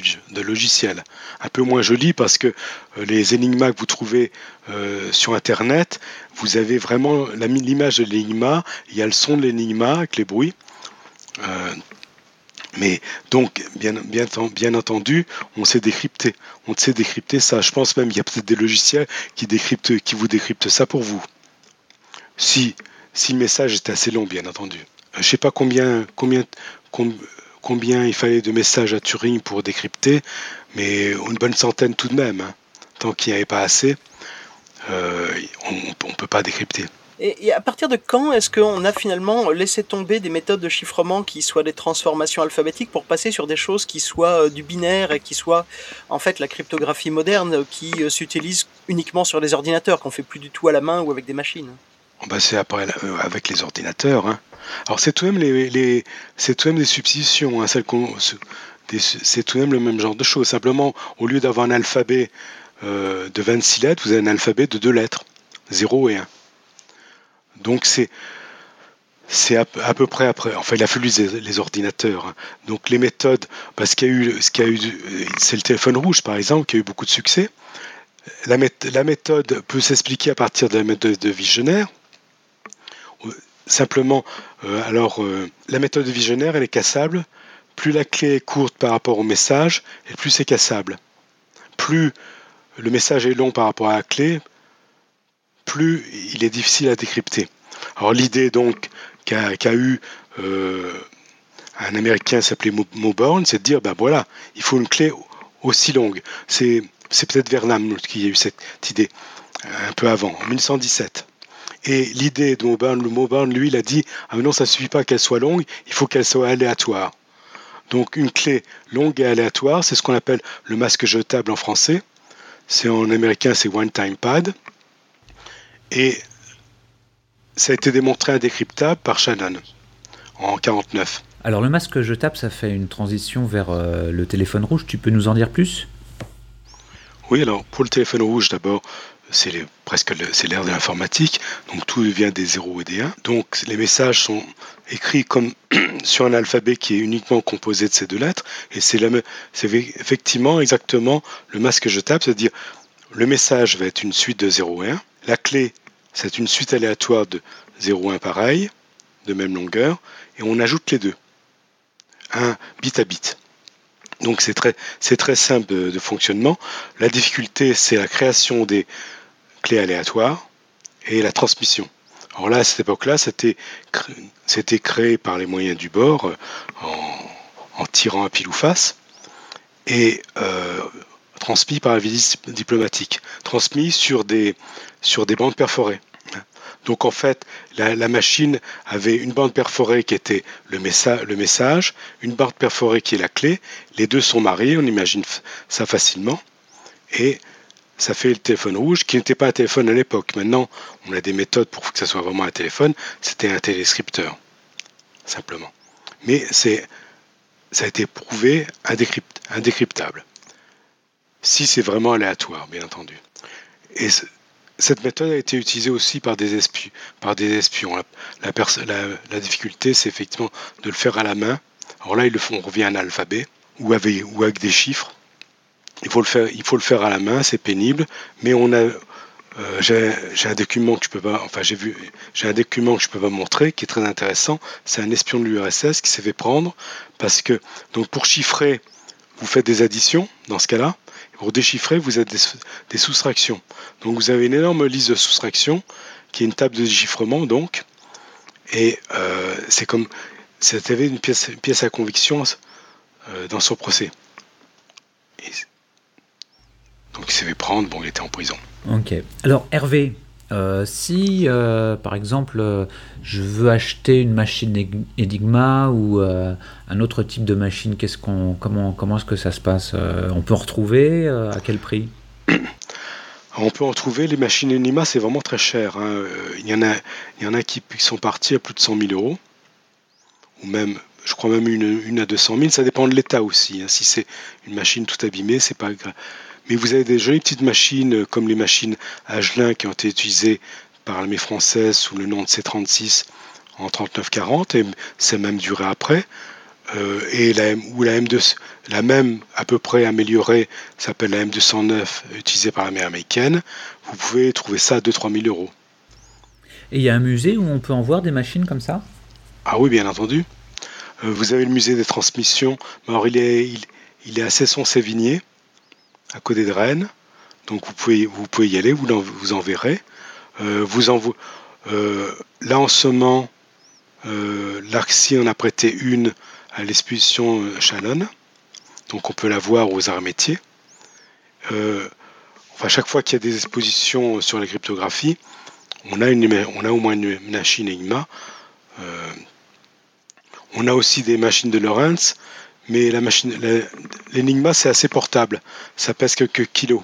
logiciel. Un peu moins joli parce que euh, les énigmas que vous trouvez euh, sur Internet, vous avez vraiment l'image de l'énigma, il y a le son de l'énigma avec les bruits. Euh, mais donc, bien entendu, on sait décrypter. On sait décrypter ça. Je pense même qu'il y a peut-être des logiciels qui, décryptent, qui vous décryptent ça pour vous. Si, si le message est assez long, bien entendu. Je ne sais pas combien, combien, combien il fallait de messages à Turing pour décrypter, mais une bonne centaine tout de même. Hein. Tant qu'il n'y avait pas assez, euh, on ne peut pas décrypter.
Et, à partir de quand est-ce qu'on a finalement laissé tomber des méthodes de chiffrement qui soient des transformations alphabétiques pour passer sur des choses qui soient euh, du binaire et qui soient en fait la cryptographie moderne qui euh, s'utilise uniquement sur les ordinateurs, qu'on fait plus du tout à la main ou avec des machines?
Bah, C'est avec les ordinateurs. Hein. Alors c'est tout de même des substitutions, hein, c'est tout de même le même genre de choses. Simplement, au lieu d'avoir un alphabet euh, de 26 lettres, vous avez un alphabet de deux lettres, 0 et 1. Donc c'est à, peu près après. Enfin, il a fallu les, ordinateurs. Hein. Donc les méthodes, parce qu'il c'est le téléphone rouge par exemple qui a eu beaucoup de succès. La, la méthode peut s'expliquer à partir de la méthode de Visionnaire simplement, euh, alors euh, la méthode visionnaire, elle est cassable. Plus la clé est courte par rapport au message, et plus c'est cassable. Plus le message est long par rapport à la clé, plus il est difficile à décrypter. Alors l'idée donc qu'a eu euh, un Américain s'appelait Moborn, c'est de dire, ben voilà, il faut une clé aussi longue. C'est peut-être Vernam qui a eu cette idée un peu avant, en 1917. Et l'idée de le Mauborn, lui, il a dit Ah, mais non, ça ne suffit pas qu'elle soit longue, il faut qu'elle soit aléatoire. Donc, une clé longue et aléatoire, c'est ce qu'on appelle le masque jetable en français. C'est en américain, c'est One Time Pad. Et ça a été démontré indécryptable par Shannon en 49.
Alors, le masque jetable, ça fait une transition vers euh, le téléphone rouge. Tu peux nous en dire plus?
Oui, alors pour le téléphone rouge, d'abord, c'est presque l'ère de l'informatique, donc tout vient des 0 et des 1. Donc les messages sont écrits comme sur un alphabet qui est uniquement composé de ces deux lettres, et c'est effectivement exactement le masque jetable, c'est-à-dire le message va être une suite de 0 et 1, la clé c'est une suite aléatoire de 0 et 1 pareil, de même longueur, et on ajoute les deux, un bit à bit. Donc c'est très simple de, fonctionnement. La difficulté, c'est la création des clés aléatoires et la transmission. Alors là, à cette époque-là, c'était, créé par les moyens du bord euh, en, tirant à pile ou face et euh, transmis par la visite diplomatique, transmis sur des, sur des bandes perforées. Donc en fait, la, machine avait une bande perforée qui était le, le, message, une bande perforée qui est la clé. Les deux sont mariés, on imagine ça facilement. Et ça fait le téléphone rouge, qui n'était pas un téléphone à l'époque. Maintenant, on a des méthodes pour que ça soit vraiment un téléphone. C'était un téléscripteur, simplement. Mais c'est, ça a été prouvé indécryptable. Si c'est vraiment aléatoire, bien entendu. Et cette méthode a été utilisée aussi par des espions. La, difficulté, c'est effectivement de le faire à la main. Alors là, ils le font, on revient à un alphabet ou avec des chiffres. Il faut, le faire, il faut le faire à la main, c'est pénible, mais on a, euh, j'ai un document que je peux pas, enfin j'ai vu, j'ai un document que peux pas montrer qui est très intéressant. C'est un espion de l'URSS qui s'est fait prendre parce que donc pour chiffrer, vous faites des additions dans ce cas-là. Pour déchiffrer, vous avez des, soustractions. Donc vous avez une énorme liste de soustractions qui est une table de déchiffrement donc. Et euh, c'est comme c'était une pièce, une pièce à conviction euh, dans son procès. Donc il s'est fait prendre, bon il était en prison.
Ok. Alors Hervé, euh, si euh, par exemple euh, je veux acheter une machine Enigma ou un autre type de machine, qu'est-ce qu'on, comment, comment est-ce que ça se passe On peut en retrouver À quel prix?
On peut en trouver, les machines Enigma, c'est vraiment très cher. Hein. Il, y en a, il y en a qui, sont partis à plus de 100 000 euros, ou même, je crois même une, une à 200 000, ça dépend de l'état aussi. Hein. Si c'est une machine tout abîmée, c'est pas grave mais vous avez des jolies petites machines euh, comme les machines Agelin qui ont été utilisées par l'armée française sous le nom de C-36 en 39-40 et c'est même duré après. Euh, et la, ou la M2, la même à peu près améliorée s'appelle la M209 utilisée par l'armée américaine. Vous pouvez trouver ça à 2-3 000 euros.
Et il y a un musée où on peut en voir des machines comme ça?
Ah oui, bien entendu. Euh, vous avez le musée des transmissions. Alors il est, il, il est à Cesson-Sévigné à côté de Rennes. Donc vous pouvez, y aller, vous, en, verrez. Euh, vous en, euh, là en ce moment, euh, l'Arxie en a prêté une à l'exposition Shannon. Donc on peut la voir aux arts métiers. enfin, chaque fois qu'il y a des expositions sur la cryptographie, on a, une, au moins une machine Enigma. on a aussi des machines de Lorentz mais la machine, l'Enigma, c'est assez portable. Ça pèse quelques kilos.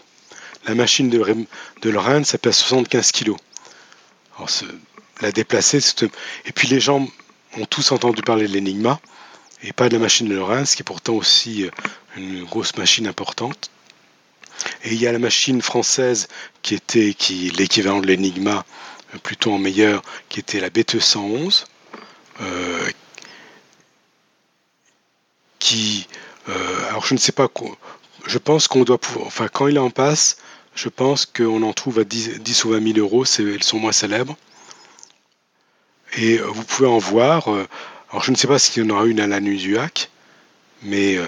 La machine de, de Lorraine, ça pèse 75 kilos. La déplacer, et puis les gens ont tous entendu parler de l'Enigma et pas de la machine de ce qui est pourtant aussi euh, une grosse machine importante. Et il y a la machine française qui était qui, l'équivalent de l'Enigma, euh, plutôt en meilleur, qui était la BT111, euh, qui, euh, alors je ne sais pas, je pense qu'on doit pouvoir, enfin quand il en passe, je pense qu'on en trouve à 10, ou 20 000 euros, elles sont moins célèbres. Et euh, vous pouvez en voir, euh, alors je ne sais pas s'il y en aura une à la nuit mais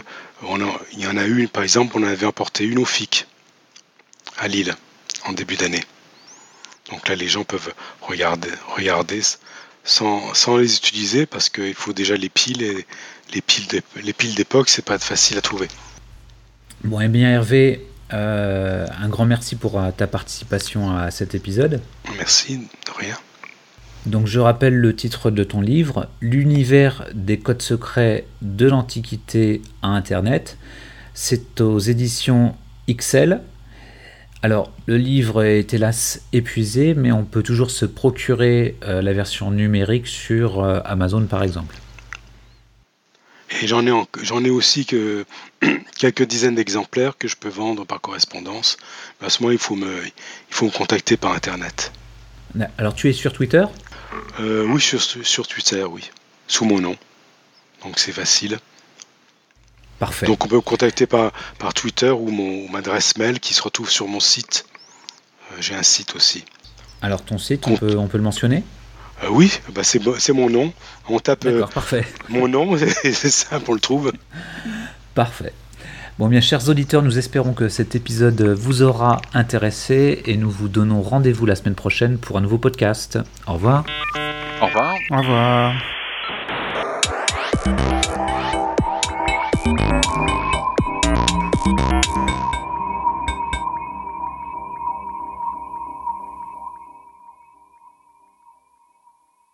il y en a une, par exemple, on avait emporté une au FIC à Lille en début d'année. Donc là, les gens peuvent regarder, regarder sans, sans les utiliser parce qu'il faut déjà les piles et les piles les piles d'époque, c'est pas facile à trouver.
Bon, et eh bien Hervé, euh, un grand merci pour euh, ta participation à cet épisode.
Merci, de rien.
Donc je rappelle le titre de ton livre, L'univers des codes secrets de l'Antiquité à Internet. C'est aux éditions XL. Alors le livre est hélas épuisé, mais on peut toujours se procurer euh, la version numérique sur Amazon par exemple.
Et j'en ai, j'en ai aussi que quelques dizaines d'exemplaires que je peux vendre par correspondance. Mais à ce moment, il faut me, il faut me contacter par Internet.
Alors, tu es sur Twitter?
Euh, Oui, sur, sur Twitter, oui. Sous mon nom. Donc, c'est facile.
Parfait.
Donc, on peut me contacter par, par Twitter ou mon adresse mail qui se retrouve sur mon site. Euh, j'ai un site aussi.
Alors, ton site, on peut, on peut le mentionner?
Euh, oui, bah c'est mon nom. On tape
euh, parfait.
mon nom, c'est simple, on le trouve.
Parfait. Bon, bien, chers auditeurs, nous espérons que cet épisode vous aura intéressé et nous vous donnons rendez-vous la semaine prochaine pour un nouveau podcast. Au revoir.
Au revoir.
Au revoir.